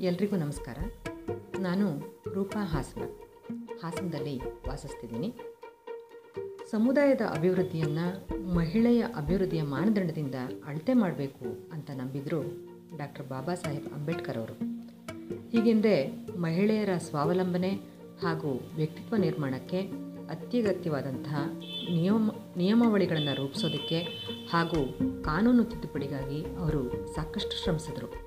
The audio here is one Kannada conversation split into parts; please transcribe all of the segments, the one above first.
ಎಲ್ರಿಗೂ ನಮಸ್ಕಾರ. ನಾನು ರೂಪಾ ಹಾಸನ. ಹಾಸನದಲ್ಲಿ ವಾಸಿಸ್ತಿದ್ದೀನಿ. ಸಮುದಾಯದ ಅಭಿವೃದ್ಧಿಯನ್ನು ಮಹಿಳೆಯ ಅಭಿವೃದ್ಧಿಯ ಮಾನದಂಡದಿಂದ ಅಳತೆ ಮಾಡಬೇಕು ಅಂತ ನಂಬಿದರು ಡಾಕ್ಟರ್ ಬಾಬಾ ಸಾಹೇಬ್ ಅಂಬೇಡ್ಕರ್ ಅವರು. ಹೀಗೆಂದರೆ ಮಹಿಳೆಯರ ಸ್ವಾವಲಂಬನೆ ಹಾಗೂ ವ್ಯಕ್ತಿತ್ವ ನಿರ್ಮಾಣಕ್ಕೆ ಅತ್ಯಗತ್ಯವಾದಂತಹ ನಿಯಮ, ನಿಯಮಾವಳಿಗಳನ್ನು ರೂಪಿಸೋದಕ್ಕೆ ಹಾಗೂ ಕಾನೂನು ತಿದ್ದುಪಡಿಗಾಗಿ ಅವರು ಸಾಕಷ್ಟು ಶ್ರಮಿಸಿದರು.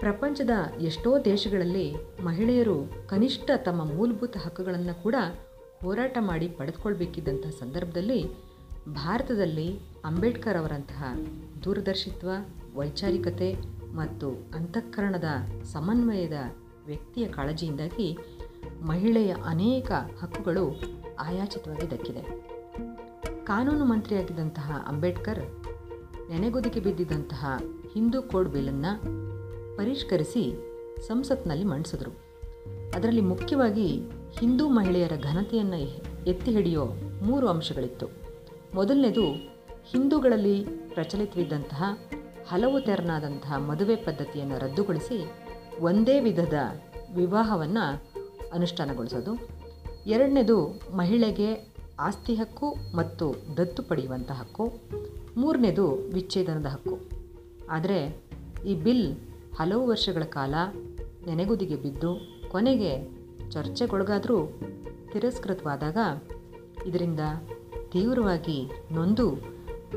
ಪ್ರಪಂಚದ ಎಷ್ಟೋ ದೇಶಗಳಲ್ಲಿ ಮಹಿಳೆಯರು ಕನಿಷ್ಠ ತಮ್ಮ ಮೂಲಭೂತ ಹಕ್ಕುಗಳನ್ನು ಕೂಡ ಹೋರಾಟ ಮಾಡಿ ಪಡೆದುಕೊಳ್ಬೇಕಿದ್ದಂಥ ಸಂದರ್ಭದಲ್ಲಿ ಭಾರತದಲ್ಲಿ ಅಂಬೇಡ್ಕರ್ ಅವರಂತಹ ದೂರದರ್ಶಿತ್ವ, ವೈಚಾರಿಕತೆ ಮತ್ತು ಅಂತಃಕರಣದ ಸಮನ್ವಯದ ವ್ಯಕ್ತಿಯ ಕಾಳಜಿಯಿಂದಾಗಿ ಮಹಿಳೆಯ ಅನೇಕ ಹಕ್ಕುಗಳು ಆಯಾಚಿತವಾಗಿ ದಕ್ಕಿದೆ ಕಾನೂನು ಮಂತ್ರಿಯಾಗಿದ್ದಂತಹ ಅಂಬೇಡ್ಕರ್, ನೆನೆಗುದಿಗೆ ಬಿದ್ದಿದ್ದಂತಹ ಹಿಂದೂ ಕೋಡ್ ಬಿಲ್ಲನ್ನು ಪರಿಷ್ಕರಿಸಿ ಸಂಸತ್ನಲ್ಲಿ ಮಂಡಿಸಿದ್ರು. ಅದರಲ್ಲಿ ಮುಖ್ಯವಾಗಿ ಹಿಂದೂ ಮಹಿಳೆಯರ ಘನತೆಯನ್ನು ಎತ್ತಿ ಹಿಡಿಯೋ ಮೂರು ಅಂಶಗಳಿತ್ತು. ಮೊದಲನೇದು, ಹಿಂದೂಗಳಲ್ಲಿ ಪ್ರಚಲಿತವಿದ್ದಂತಹ ಹಲವು ತೆರನಾದಂತಹ ಮದುವೆ ಪದ್ಧತಿಯನ್ನು ರದ್ದುಗೊಳಿಸಿ ಒಂದೇ ವಿಧದ ವಿವಾಹವನ್ನು ಅನುಷ್ಠಾನಗೊಳಿಸೋದು. ಎರಡನೇದು, ಮಹಿಳೆಗೆ ಆಸ್ತಿ ಹಕ್ಕು ಮತ್ತು ದತ್ತು ಪಡೆಯುವಂಥ ಹಕ್ಕು. ಮೂರನೇದು, ವಿಚ್ಛೇದನದ ಹಕ್ಕು. ಆದರೆ ಈ ಬಿಲ್ ಹಲವು ವರ್ಷಗಳ ಕಾಲ ನೆನೆಗುದಿಗೆ ಬಿದ್ದು ಕೊನೆಗೆ ಚರ್ಚೆಗೊಳಗಾದರೂ ತಿರಸ್ಕೃತವಾದಾಗ ಇದರಿಂದ ತೀವ್ರವಾಗಿ ನೊಂದು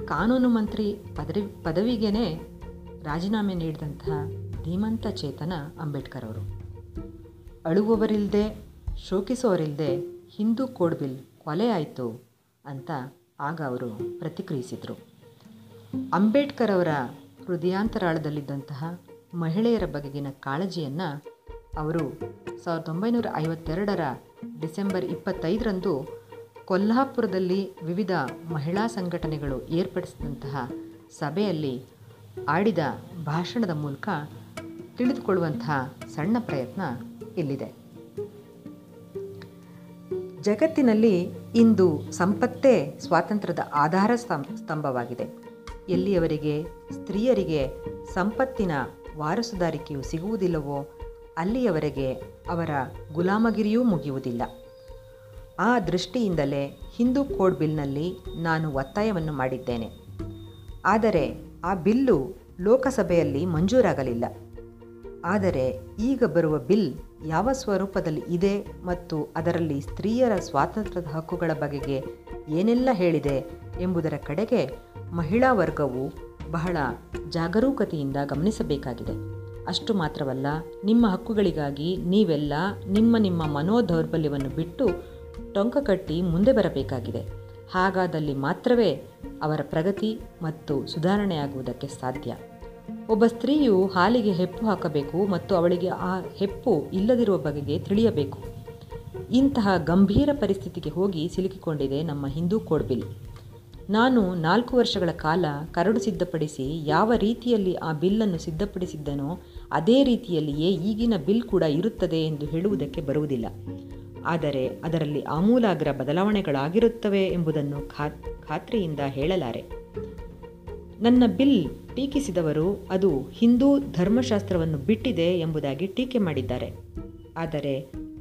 ಕಾನೂನು ಮಂತ್ರಿ ಪದವಿ ಪದವಿಗೇ ರಾಜೀನಾಮೆ ನೀಡಿದಂತಹ ಧೀಮಂತ ಚೇತನ ಅಂಬೇಡ್ಕರ್ ಅವರು. ಅಳುವವರಿಲ್ಲದೆ ಶೋಕಿಸೋರಿಲ್ಲದೆ ಹಿಂದೂ ಕೋಡ್ ಬಿಲ್ ಕೊಲೆ ಆಯಿತು ಅಂತ ಆಗ ಅವರು ಪ್ರತಿಕ್ರಿಯಿಸಿದರು. ಅಂಬೇಡ್ಕರ್ ಅವರ ಹೃದಯಾಂತರಾಳದಲ್ಲಿದ್ದಂತಹ ಮಹಿಳೆಯರ ಬಗೆಗಿನ ಕಾಳಜಿಯನ್ನು ಅವರು ಸಾವಿರದ ಒಂಬೈನೂರ ಐವತ್ತೆರಡರ ಡಿಸೆಂಬರ್ ಇಪ್ಪತ್ತೈದರಂದು ಕೊಲ್ಹಾಪುರದಲ್ಲಿ ವಿವಿಧ ಮಹಿಳಾ ಸಂಘಟನೆಗಳು ಏರ್ಪಡಿಸಿದಂತಹ ಸಭೆಯಲ್ಲಿ ಆಡಿದ ಭಾಷಣದ ಮೂಲಕ ತಿಳಿದುಕೊಳ್ಳುವಂತಹ ಸಣ್ಣ ಪ್ರಯತ್ನ ಇಲ್ಲಿದೆ. ಜಗತ್ತಿನಲ್ಲಿ ಇಂದು ಸಂಪತ್ತೇ ಸ್ವಾತಂತ್ರ್ಯದ ಆಧಾರ ಸ್ತಂಭವಾಗಿದೆ. ಎಲ್ಲಿಯವರಿಗೆ ಸ್ತ್ರೀಯರಿಗೆ ಸಂಪತ್ತಿನ ವಾರಸುದಾರಿಕೆಯು ಸಿಗುವುದಿಲ್ಲವೋ, ಅಲ್ಲಿಯವರೆಗೆ ಅವರ ಗುಲಾಮಗಿರಿಯೂ ಮುಗಿಯುವುದಿಲ್ಲ. ಆ ದೃಷ್ಟಿಯಿಂದಲೇ ಹಿಂದೂ ಕೋಡ್ ಬಿಲ್ನಲ್ಲಿ ನಾನು ಒತ್ತಾಯವನ್ನು ಮಾಡಿದ್ದೇನೆ. ಆದರೆ ಆ ಬಿಲ್ಲು ಲೋಕಸಭೆಯಲ್ಲಿ ಮಂಜೂರಾಗಲಿಲ್ಲ. ಆದರೆ ಈಗ ಬರುವ ಬಿಲ್ ಯಾವ ಸ್ವರೂಪದಲ್ಲಿ ಇದೆ ಮತ್ತು ಅದರಲ್ಲಿ ಸ್ತ್ರೀಯರ ಸ್ವಾತಂತ್ರ್ಯದ ಹಕ್ಕುಗಳ ಬಗೆಗೆ ಏನೆಲ್ಲ ಹೇಳಿದೆ ಎಂಬುದರ ಕಡೆಗೆ ಮಹಿಳಾ ವರ್ಗವು ಬಹಳ ಜಾಗರೂಕತೆಯಿಂದ ಗಮನಿಸಬೇಕಾಗಿದೆ. ಅಷ್ಟು ಮಾತ್ರವಲ್ಲ, ನಿಮ್ಮ ಹಕ್ಕುಗಳಿಗಾಗಿ ನೀವೆಲ್ಲ ನಿಮ್ಮ ನಿಮ್ಮ ಮನೋದೌರ್ಬಲ್ಯವನ್ನು ಬಿಟ್ಟು ಟೊಂಕ ಕಟ್ಟಿ ಮುಂದೆ ಬರಬೇಕಾಗಿದೆ. ಹಾಗಾದಲ್ಲಿ ಮಾತ್ರವೇ ಅವರ ಪ್ರಗತಿ ಮತ್ತು ಸುಧಾರಣೆಯಾಗುವುದಕ್ಕೆ ಸಾಧ್ಯ. ಒಬ್ಬ ಸ್ತ್ರೀಯು ಹಾಲಿಗೆ ಹೆಪ್ಪು ಹಾಕಬೇಕು ಮತ್ತು ಅವಳಿಗೆ ಆ ಹೆಪ್ಪು ಇಲ್ಲದಿರುವ ಬಗೆಗೆ ತಿಳಿಯಬೇಕು. ಇಂತಹ ಗಂಭೀರ ಪರಿಸ್ಥಿತಿಗೆ ಹೋಗಿ ಸಿಲುಕಿಕೊಂಡಿದೆ ನಮ್ಮ ಹಿಂದೂ ಕೋಡ್ ಬಿಲ್ ನಾನು ನಾಲ್ಕು ವರ್ಷಗಳ ಕಾಲ ಕರಡು ಸಿದ್ಧಪಡಿಸಿ ಯಾವ ರೀತಿಯಲ್ಲಿ ಆ ಬಿಲ್ಲನ್ನು ಸಿದ್ಧಪಡಿಸಿದ್ದನೋ ಅದೇ ರೀತಿಯಲ್ಲಿಯೇ ಈಗಿನ ಬಿಲ್ ಕೂಡ ಇರುತ್ತದೆ ಎಂದು ಹೇಳುವುದಕ್ಕೆ ಬರುವುದಿಲ್ಲ. ಆದರೆ ಅದರಲ್ಲಿ ಆಮೂಲಾಗ್ರ ಬದಲಾವಣೆಗಳಾಗಿರುತ್ತವೆ ಎಂಬುದನ್ನು ಖಾತ್ರಿಯಿಂದ ಹೇಳಲಾರೆ. ನನ್ನ ಬಿಲ್ ಟೀಕಿಸಿದವರು ಅದು ಹಿಂದೂ ಧರ್ಮಶಾಸ್ತ್ರವನ್ನು ಬಿಟ್ಟಿದೆ ಎಂಬುದಾಗಿ ಟೀಕೆ ಮಾಡಿದ್ದಾರೆ. ಆದರೆ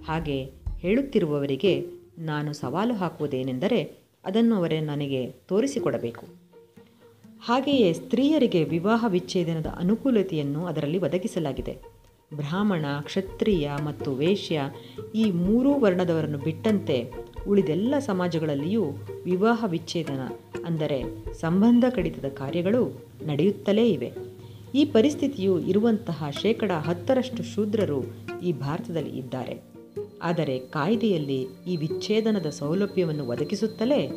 ಹಾಗೆ ಹೇಳುತ್ತಿರುವವರಿಗೆ ನಾನು ಸವಾಲು ಹಾಕುವುದೇನೆಂದರೆ ಅದನ್ನು ಅವರೇ ನನಗೆ ತೋರಿಸಿಕೊಡಬೇಕು. ಹಾಗೆಯೇ ಸ್ತ್ರೀಯರಿಗೆ ವಿವಾಹ ವಿಚ್ಛೇದನದ ಅನುಕೂಲತೆಯನ್ನು ಅದರಲ್ಲಿ ಒದಗಿಸಲಾಗಿದೆ. ಬ್ರಾಹ್ಮಣ, ಕ್ಷತ್ರಿಯ ಮತ್ತು ವೇಶ್ಯ ಈ ಮೂರೂ ವರ್ಣದವರನ್ನು ಬಿಟ್ಟಂತೆ ಉಳಿದೆಲ್ಲ ಸಮಾಜಗಳಲ್ಲಿಯೂ ವಿವಾಹ ವಿಚ್ಛೇದನ, ಅಂದರೆ ಸಂಬಂಧ ಕಡಿತದ ಕಾರ್ಯಗಳು ನಡೆಯುತ್ತಲೇ ಇವೆ. ಈ ಪರಿಸ್ಥಿತಿಯು ಇರುವಂತಹ ಶೇಕಡ ಹತ್ತರಷ್ಟು ಶೂದ್ರರು ಈ ಭಾರತದಲ್ಲಿ ಇದ್ದಾರೆ. ಆದರೆ ಕಾಯ್ದೆಯಲ್ಲಿ ಈ ವಿಚ್ಛೇದನದ ಸೌಲಭ್ಯವನ್ನು ಒದಗಿಸುತ್ತಲೇ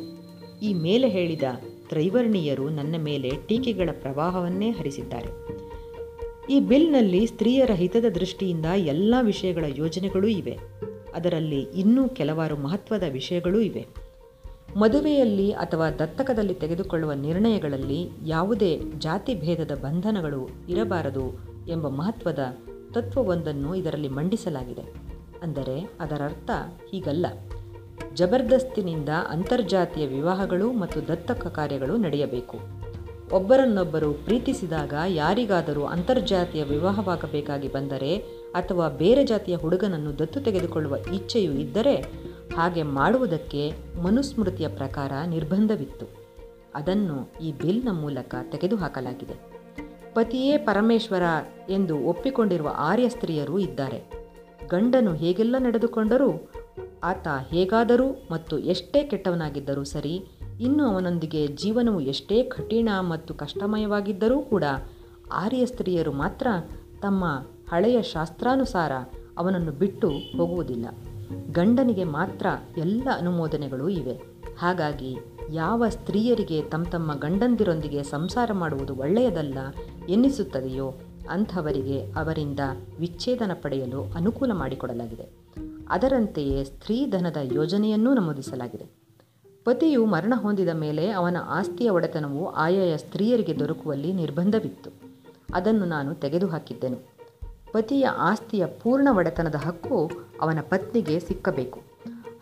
ಈ ಮೇಲೆ ಹೇಳಿದ ತ್ರೈವರ್ಣೀಯರು ನನ್ನ ಮೇಲೆ ಟೀಕೆಗಳ ಪ್ರವಾಹವನ್ನೇ ಹರಿಸಿದ್ದಾರೆ. ಈ ಬಿಲ್ನಲ್ಲಿ ಸ್ತ್ರೀಯರ ಹಿತದ ದೃಷ್ಟಿಯಿಂದ ಎಲ್ಲ ವಿಷಯಗಳ ಯೋಜನೆಗಳೂ ಇವೆ. ಅದರಲ್ಲಿ ಇನ್ನೂ ಕೆಲವಾರು ಮಹತ್ವದ ವಿಷಯಗಳೂ ಇವೆ. ಮದುವೆಯಲ್ಲಿ ಅಥವಾ ದತ್ತಕದಲ್ಲಿ ತೆಗೆದುಕೊಳ್ಳುವ ನಿರ್ಣಯಗಳಲ್ಲಿ ಯಾವುದೇ ಜಾತಿ ಭೇದದ ಬಂಧನಗಳು ಇರಬಾರದು ಎಂಬ ಮಹತ್ವದ ತತ್ವವೊಂದನ್ನು ಇದರಲ್ಲಿ ಮಂಡಿಸಲಾಗಿದೆ. ಅಂದರೆ ಅದರರ್ಥ ಹೀಗಲ್ಲ. ಜಬರ್ದಸ್ತಿನಿಂದ ಅಂತರ್ಜಾತಿಯ ವಿವಾಹಗಳು ಮತ್ತು ದತ್ತಕ ಕಾರ್ಯಗಳು ನಡೆಯಬೇಕು. ಒಬ್ಬರನ್ನೊಬ್ಬರು ಪ್ರೀತಿಸಿದಾಗ ಯಾರಿಗಾದರೂ ಅಂತರ್ಜಾತಿಯ ವಿವಾಹವಾಗಬೇಕಾಗಿ ಬಂದರೆ ಅಥವಾ ಬೇರೆ ಜಾತಿಯ ಹುಡುಗನನ್ನು ದತ್ತು ತೆಗೆದುಕೊಳ್ಳುವ ಇಚ್ಛೆಯು ಇದ್ದರೆ ಹಾಗೆ ಮಾಡುವುದಕ್ಕೆ ಮನುಸ್ಮೃತಿಯ ಪ್ರಕಾರ ನಿರ್ಬಂಧವಿತ್ತು. ಅದನ್ನು ಈ ಬಿಲ್ನ ಮೂಲಕ ತೆಗೆದುಹಾಕಲಾಗಿದೆ. ಪತಿಯೇ ಪರಮೇಶ್ವರ ಎಂದು ಒಪ್ಪಿಕೊಂಡಿರುವ ಆರ್ಯ ಸ್ತ್ರೀಯರೂ ಇದ್ದಾರೆ. ಗಂಡನು ಹೇಗೆಲ್ಲ ನಡೆದುಕೊಂಡರೂ? ಆತ ಹೇಗಾದರೂ ಮತ್ತು ಎಷ್ಟೇ ಕೆಟ್ಟವನಾಗಿದ್ದರೂ ಸರಿ, ಇನ್ನು ಅವನೊಂದಿಗೆ ಜೀವನವು ಎಷ್ಟೇ ಕಠಿಣ ಮತ್ತು ಕಷ್ಟಮಯವಾಗಿದ್ದರೂ ಕೂಡ ಆರ್ಯ ಸ್ತ್ರೀಯರು ಮಾತ್ರ ತಮ್ಮ ಹಳೆಯ ಶಾಸ್ತ್ರಾನುಸಾರ ಅವನನ್ನು ಬಿಟ್ಟು ಹೋಗುವುದಿಲ್ಲ. ಗಂಡನಿಗೆ ಮಾತ್ರ ಎಲ್ಲ ಅನುಮೋದನೆಗಳು ಇವೆ. ಹಾಗಾಗಿ ಯಾವ ಸ್ತ್ರೀಯರಿಗೆ ತಮ್ಮ ತಮ್ಮ ಗಂಡಂದಿರೊಂದಿಗೆ ಸಂಸಾರ ಮಾಡುವುದು ಒಳ್ಳೆಯದಲ್ಲ ಎನ್ನಿಸುತ್ತದೆಯೋ ಅಂಥವರಿಗೆ ಅವರಿಂದ ವಿಚ್ಛೇದನ ಪಡೆಯಲು ಅನುಕೂಲ ಮಾಡಿಕೊಡಲಾಗಿದೆ. ಅದರಂತೆಯೇ ಸ್ತ್ರೀಧನದ ಯೋಜನೆಯನ್ನೂ ನಮೂದಿಸಲಾಗಿದೆ. ಪತಿಯು ಮರಣ ಹೊಂದಿದ ಮೇಲೆ ಅವನ ಆಸ್ತಿಯ ಒಡೆತನವು ಆಯಾಯ ಸ್ತ್ರೀಯರಿಗೆ ದೊರಕುವಲ್ಲಿ ನಿರ್ಬಂಧವಿತ್ತು. ಅದನ್ನು ನಾನು ತೆಗೆದುಹಾಕಿದ್ದೆನು. ಪತಿಯ ಆಸ್ತಿಯ ಪೂರ್ಣ ಒಡೆತನದ ಹಕ್ಕು ಅವನ ಪತ್ನಿಗೆ ಸಿಕ್ಕಬೇಕು.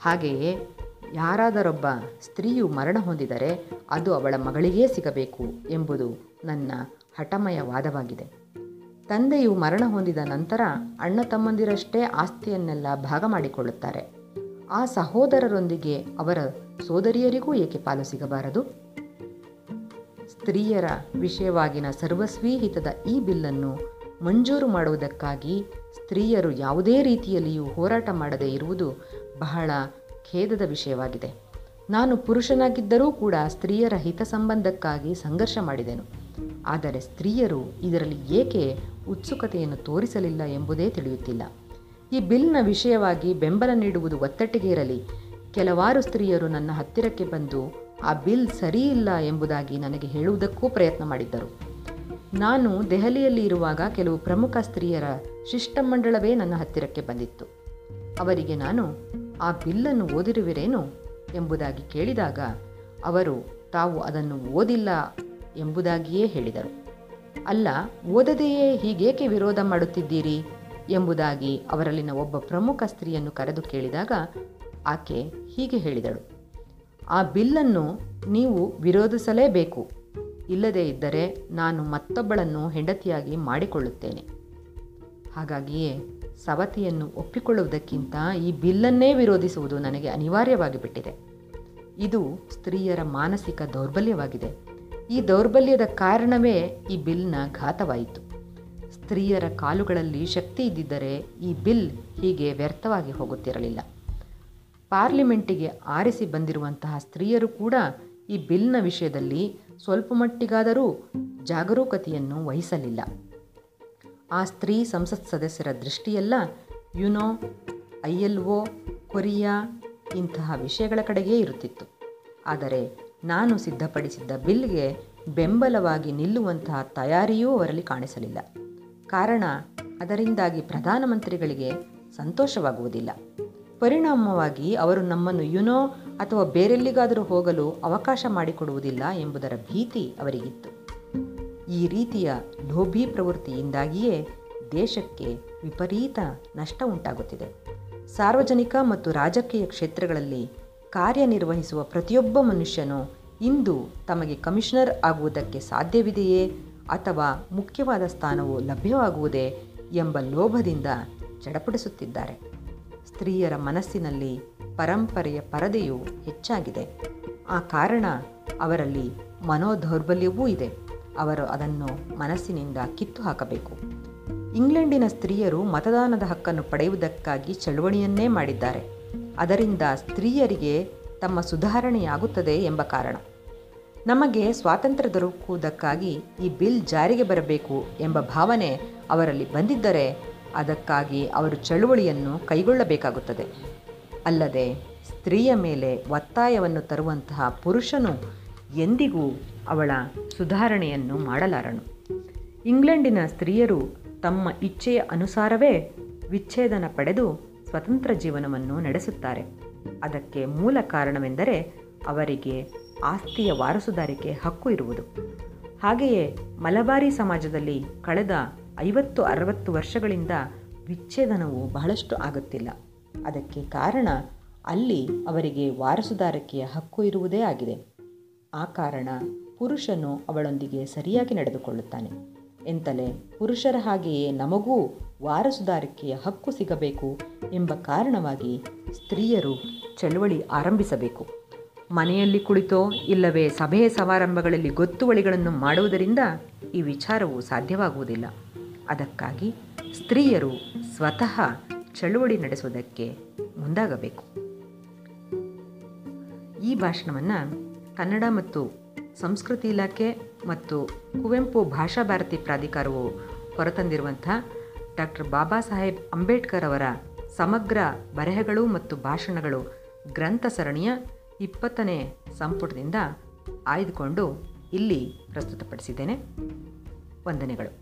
ಹಾಗೆಯೇ ಯಾರಾದರೊಬ್ಬ ಸ್ತ್ರೀಯು ಮರಣ ಹೊಂದಿದರೆ ಅದು ಅವಳ ಮಗಳಿಗೇ ಸಿಗಬೇಕು ಎಂಬುದು ನನ್ನ ಹಠಮಯ ವಾದವಾಗಿದೆ ತಂದೆಯು ಮರಣ ಹೊಂದಿದ ನಂತರ ಅಣ್ಣ ತಮ್ಮಂದಿರಷ್ಟೇ ಆಸ್ತಿಯನ್ನೆಲ್ಲ ಭಾಗ ಮಾಡಿಕೊಳ್ಳುತ್ತಾರೆ. ಆ ಸಹೋದರರೊಂದಿಗೆ ಅವರ ಸೋದರಿಯರಿಗೂ ಏಕೆ ಪಾಲು ಸಿಗಬಾರದು? ಸ್ತ್ರೀಯರ ವಿಷಯವಾಗಿನ ಸರ್ವಸ್ವೀ ಹಿತದ ಈ ಬಿಲ್ಲನ್ನು ಮಂಜೂರು ಮಾಡುವುದಕ್ಕಾಗಿ ಸ್ತ್ರೀಯರು ಯಾವುದೇ ರೀತಿಯಲ್ಲಿಯೂ ಹೋರಾಟ ಮಾಡದೇ ಇರುವುದು ಬಹಳ ಖೇದದ ವಿಷಯವಾಗಿದೆ. ನಾನು ಪುರುಷನಾಗಿದ್ದರೂ ಕೂಡ ಸ್ತ್ರೀಯರ ಹಿತ ಸಂಬಂಧಕ್ಕಾಗಿ ಸಂಘರ್ಷ ಮಾಡಿದೆನು. ಆದರೆ ಸ್ತ್ರೀಯರು ಇದರಲ್ಲಿ ಏಕೆ ಉತ್ಸುಕತೆಯನ್ನು ತೋರಿಸಲಿಲ್ಲ ಎಂಬುದೇ ತಿಳಿಯುತ್ತಿಲ್ಲ. ಈ ಬಿಲ್ನ ವಿಷಯವಾಗಿ ಬೆಂಬಲ ನೀಡುವುದು ಒತ್ತಟ್ಟಿಗೆ ಇರಲಿ. ಕೆಲವಾರು ಸ್ತ್ರೀಯರು ನನ್ನ ಹತ್ತಿರಕ್ಕೆ ಬಂದು, ಆ ಬಿಲ್ ಸರಿಯಿಲ್ಲ ಎಂಬುದಾಗಿ ನನಗೆ ಹೇಳುವುದಕ್ಕೂ ಪ್ರಯತ್ನ ಮಾಡಿದ್ದರು. ನಾನು ದೆಹಲಿಯಲ್ಲಿ ಇರುವಾಗ ಕೆಲವು ಪ್ರಮುಖ ಸ್ತ್ರೀಯರ ಶಿಷ್ಟಮಂಡಳವೇ ನನ್ನ ಹತ್ತಿರಕ್ಕೆ ಬಂದಿತ್ತು. ಅವರಿಗೆ ನಾನು, ಆ ಬಿಲ್ಲನ್ನು ಓದಿರುವಿರೇನು? ಎಂಬುದಾಗಿ ಕೇಳಿದಾಗ, ಅವರು, ತಾವು ಅದನ್ನು ಓದಿಲ್ಲ ಎಂಬುದಾಗಿಯೇ ಹೇಳಿದರು. ಅಲ್ಲ, ಓದದೆಯೇ ಹೀಗೇಕೆ ವಿರೋಧ ಮಾಡುತ್ತಿದ್ದೀರಿ? ಎಂಬುದಾಗಿ ಅವರಲ್ಲಿನ ಒಬ್ಬ ಪ್ರಮುಖ ಸ್ತ್ರೀಯನ್ನು ಕರೆದು ಕೇಳಿದಾಗ ಆಕೆ ಹೀಗೆ ಹೇಳಿದಳು. ಆ ಬಿಲ್ಲನ್ನು ನೀವು ವಿರೋಧಿಸಲೇಬೇಕು. ಇಲ್ಲದೇ ಇದ್ದರೆ ನಾನು ಮತ್ತೊಬ್ಬಳನ್ನು ಹೆಂಡತಿಯಾಗಿ ಮಾಡಿಕೊಳ್ಳುತ್ತೇನೆ. ಹಾಗಾಗಿಯೇ ಸವತಿಯನ್ನು ಒಪ್ಪಿಕೊಳ್ಳುವುದಕ್ಕಿಂತ ಈ ಬಿಲ್ಲನ್ನೇ ವಿರೋಧಿಸುವುದು ನನಗೆ ಅನಿವಾರ್ಯವಾಗಿ ಬಿಟ್ಟಿದೆ. ಇದು ಸ್ತ್ರೀಯರ ಮಾನಸಿಕ ದೌರ್ಬಲ್ಯವಾಗಿದೆ. ಈ ದೌರ್ಬಲ್ಯದ ಕಾರಣವೇ ಈ ಬಿಲ್ನ ಘಾತವಾಯಿತು. ಸ್ತ್ರೀಯರ ಕಾಲುಗಳಲ್ಲಿ ಶಕ್ತಿ ಇದ್ದಿದ್ದರೆ ಈ ಬಿಲ್ ಹೀಗೆ ವ್ಯರ್ಥವಾಗಿ ಹೋಗುತ್ತಿರಲಿಲ್ಲ. ಪಾರ್ಲಿಮೆಂಟಿಗೆ ಆರಿಸಿ ಬಂದಿರುವಂತಹ ಸ್ತ್ರೀಯರು ಕೂಡ ಈ ಬಿಲ್ನ ವಿಷಯದಲ್ಲಿ ಸ್ವಲ್ಪ ಮಟ್ಟಿಗಾದರೂ ಜಾಗರೂಕತೆಯನ್ನು ವಹಿಸಲಿಲ್ಲ. ಆ ಸ್ತ್ರೀ ಸಂಸತ್ ಸದಸ್ಯರ ದೃಷ್ಟಿಯೆಲ್ಲ you know, I L O, Korea ಇಂತಹ ವಿಷಯಗಳ ಕಡೆಗೇ ಇರುತ್ತಿತ್ತು. ಆದರೆ ನಾನು ಸಿದ್ಧಪಡಿಸಿದ್ದ ಬಿಲ್ಗೆ ಬೆಂಬಲವಾಗಿ ನಿಲ್ಲುವಂತಹ ತಯಾರಿಯೂ ಅವರಲ್ಲಿ ಕಾಣಿಸಲಿಲ್ಲ. ಕಾರಣ, ಅದರಿಂದಾಗಿ ಪ್ರಧಾನಮಂತ್ರಿಗಳಿಗೆ ಸಂತೋಷವಾಗುವುದಿಲ್ಲ. ಪರಿಣಾಮವಾಗಿ ಅವರು ನಮ್ಮನ್ನು ಯುನೋ ಅಥವಾ ಬೇರೆಲ್ಲಿಗಾದರೂ ಹೋಗಲು ಅವಕಾಶ ಮಾಡಿಕೊಡುವುದಿಲ್ಲ ಎಂಬುದರ ಭೀತಿ ಅವರಿಗಿತ್ತು. ಈ ರೀತಿಯ ಲೋಭಿ ಪ್ರವೃತ್ತಿಯಿಂದಾಗಿಯೇ ದೇಶಕ್ಕೆ ವಿಪರೀತ ನಷ್ಟ ಉಂಟಾಗುತ್ತಿದೆ. ಸಾರ್ವಜನಿಕ ಮತ್ತು ರಾಜಕೀಯ ಕ್ಷೇತ್ರಗಳಲ್ಲಿ ಕಾರ್ಯನಿರ್ವಹಿಸುವ ಪ್ರತಿಯೊಬ್ಬ ಮನುಷ್ಯನು ಇಂದು ತಮಗೆ ಕಮಿಷನರ್ ಆಗುವುದಕ್ಕೆ ಸಾಧ್ಯವಿದೆಯೇ ಅಥವಾ ಮುಖ್ಯವಾದ ಸ್ಥಾನವು ಲಭ್ಯವಾಗುವುದೇ ಎಂಬ ಲೋಭದಿಂದ ಚಡಪಡಿಸುತ್ತಿದ್ದಾರೆ ಸ್ತ್ರೀಯರ ಮನಸ್ಸಿನಲ್ಲಿ ಪರಂಪರೆಯ ಪರದೆಯು ಹೆಚ್ಚಾಗಿದೆ. ಆ ಕಾರಣ ಅವರಲ್ಲಿ ಮನೋದೌರ್ಬಲ್ಯವೂ ಇದೆ. ಅವರು ಅದನ್ನು ಮನಸ್ಸಿನಿಂದ ಕಿತ್ತು ಹಾಕಬೇಕು. ಇಂಗ್ಲೆಂಡಿನ ಸ್ತ್ರೀಯರು ಮತದಾನದ ಹಕ್ಕನ್ನು ಪಡೆಯುವುದಕ್ಕಾಗಿ ಚಳುವಳಿಯನ್ನೇ ಮಾಡಿದ್ದಾರೆ. ಅದರಿಂದ ಸ್ತ್ರೀಯರಿಗೆ ತಮ್ಮ ಸುಧಾರಣೆಯಾಗುತ್ತದೆ ಎಂಬ ಕಾರಣ. ನಮಗೆ ಸ್ವಾತಂತ್ರ್ಯ ದೊರಕುವುದಕ್ಕಾಗಿ ಈ ಬಿಲ್ ಜಾರಿಗೆ ಬರಬೇಕು ಎಂಬ ಭಾವನೆ ಅವರಲ್ಲಿ ಬಂದಿದ್ದರೆ ಅದಕ್ಕಾಗಿ ಅವರು ಚಳುವಳಿಯನ್ನು ಕೈಗೊಳ್ಳಬೇಕಾಗುತ್ತದೆ. ಅಲ್ಲದೆ ಸ್ತ್ರೀಯ ಮೇಲೆ ಒತ್ತಾಯವನ್ನು ತರುವಂತಹ ಪುರುಷನು ಎಂದಿಗೂ ಅವಳ ಸುಧಾರಣೆಯನ್ನು ಮಾಡಲಾರನು. ಇಂಗ್ಲೆಂಡಿನ ಸ್ತ್ರೀಯರು ತಮ್ಮ ಇಚ್ಛೆಯ ಅನುಸಾರವೇ ವಿಚ್ಛೇದನ ಪಡೆದು ಸ್ವತಂತ್ರ ಜೀವನವನ್ನು ನಡೆಸುತ್ತಾರೆ. ಅದಕ್ಕೆ ಮೂಲ ಕಾರಣವೆಂದರೆ ಅವರಿಗೆ ಆಸ್ತಿಯ ವಾರಸುದಾರಿಕೆ ಹಕ್ಕು ಇರುವುದು. ಹಾಗೆಯೇ ಮಲಬಾರಿ ಸಮಾಜದಲ್ಲಿ ಕಳೆದ ಐವತ್ತು ಅರವತ್ತು ವರ್ಷಗಳಿಂದ ವಿಚ್ಛೇದನವು ಬಹಳಷ್ಟು ಆಗುತ್ತಿಲ್ಲ. ಅದಕ್ಕೆ ಕಾರಣ ಅಲ್ಲಿ ಅವರಿಗೆ ವಾರಸುದಾರಿಕೆಯ ಹಕ್ಕು ಇರುವುದೇ ಆಗಿದೆ. ಆ ಕಾರಣ ಪುರುಷನು ಅವಳೊಂದಿಗೆ ಸರಿಯಾಗಿ ನಡೆದುಕೊಳ್ಳುತ್ತಾನೆ. ಎಂತಲೇ ಪುರುಷರ ಹಾಗೆಯೇ ನಮಗೂ ವಾರಸುದಾರಿಕೆಯ ಹಕ್ಕು ಸಿಗಬೇಕು ಎಂಬ ಕಾರಣವಾಗಿ ಸ್ತ್ರೀಯರು ಚಳುವಳಿ ಆರಂಭಿಸಬೇಕು. ಮನೆಯಲ್ಲಿ ಕುಳಿತೋ ಇಲ್ಲವೇ ಸಭೆಯ ಸಮಾರಂಭಗಳಲ್ಲಿ ಗೊತ್ತುವಳಿಗಳನ್ನು ಮಾಡುವುದರಿಂದ ಈ ವಿಚಾರವು ಸಾಧ್ಯವಾಗುವುದಿಲ್ಲ. ಅದಕ್ಕಾಗಿ ಸ್ತ್ರೀಯರು ಸ್ವತಃ ಚಳುವಳಿ ನಡೆಸುವುದಕ್ಕೆ ಮುಂದಾಗಬೇಕು. ಈ ಭಾಷಣವನ್ನು ಕನ್ನಡ ಮತ್ತು ಸಂಸ್ಕೃತಿ ಇಲಾಖೆ ಮತ್ತು ಕುವೆಂಪು ಭಾಷಾ ಭಾರತಿ ಪ್ರಾಧಿಕಾರವು ಹೊರತಂದಿರುವಂಥ ಡಾಕ್ಟರ್ ಬಾಬಾ ಸಾಹೇಬ್ ಅಂಬೇಡ್ಕರ್ ಅವರ ಸಮಗ್ರ ಬರೆಹಗಳು ಮತ್ತು ಭಾಷಣಗಳು ಗ್ರಂಥ ಸರಣಿಯ ಇಪ್ಪತ್ತನೇ ಸಂಪುಟದಿಂದ ಆಯ್ದುಕೊಂಡು ಇಲ್ಲಿ ಪ್ರಸ್ತುತಪಡಿಸಿದ್ದೇನೆ. ವಂದನೆಗಳು.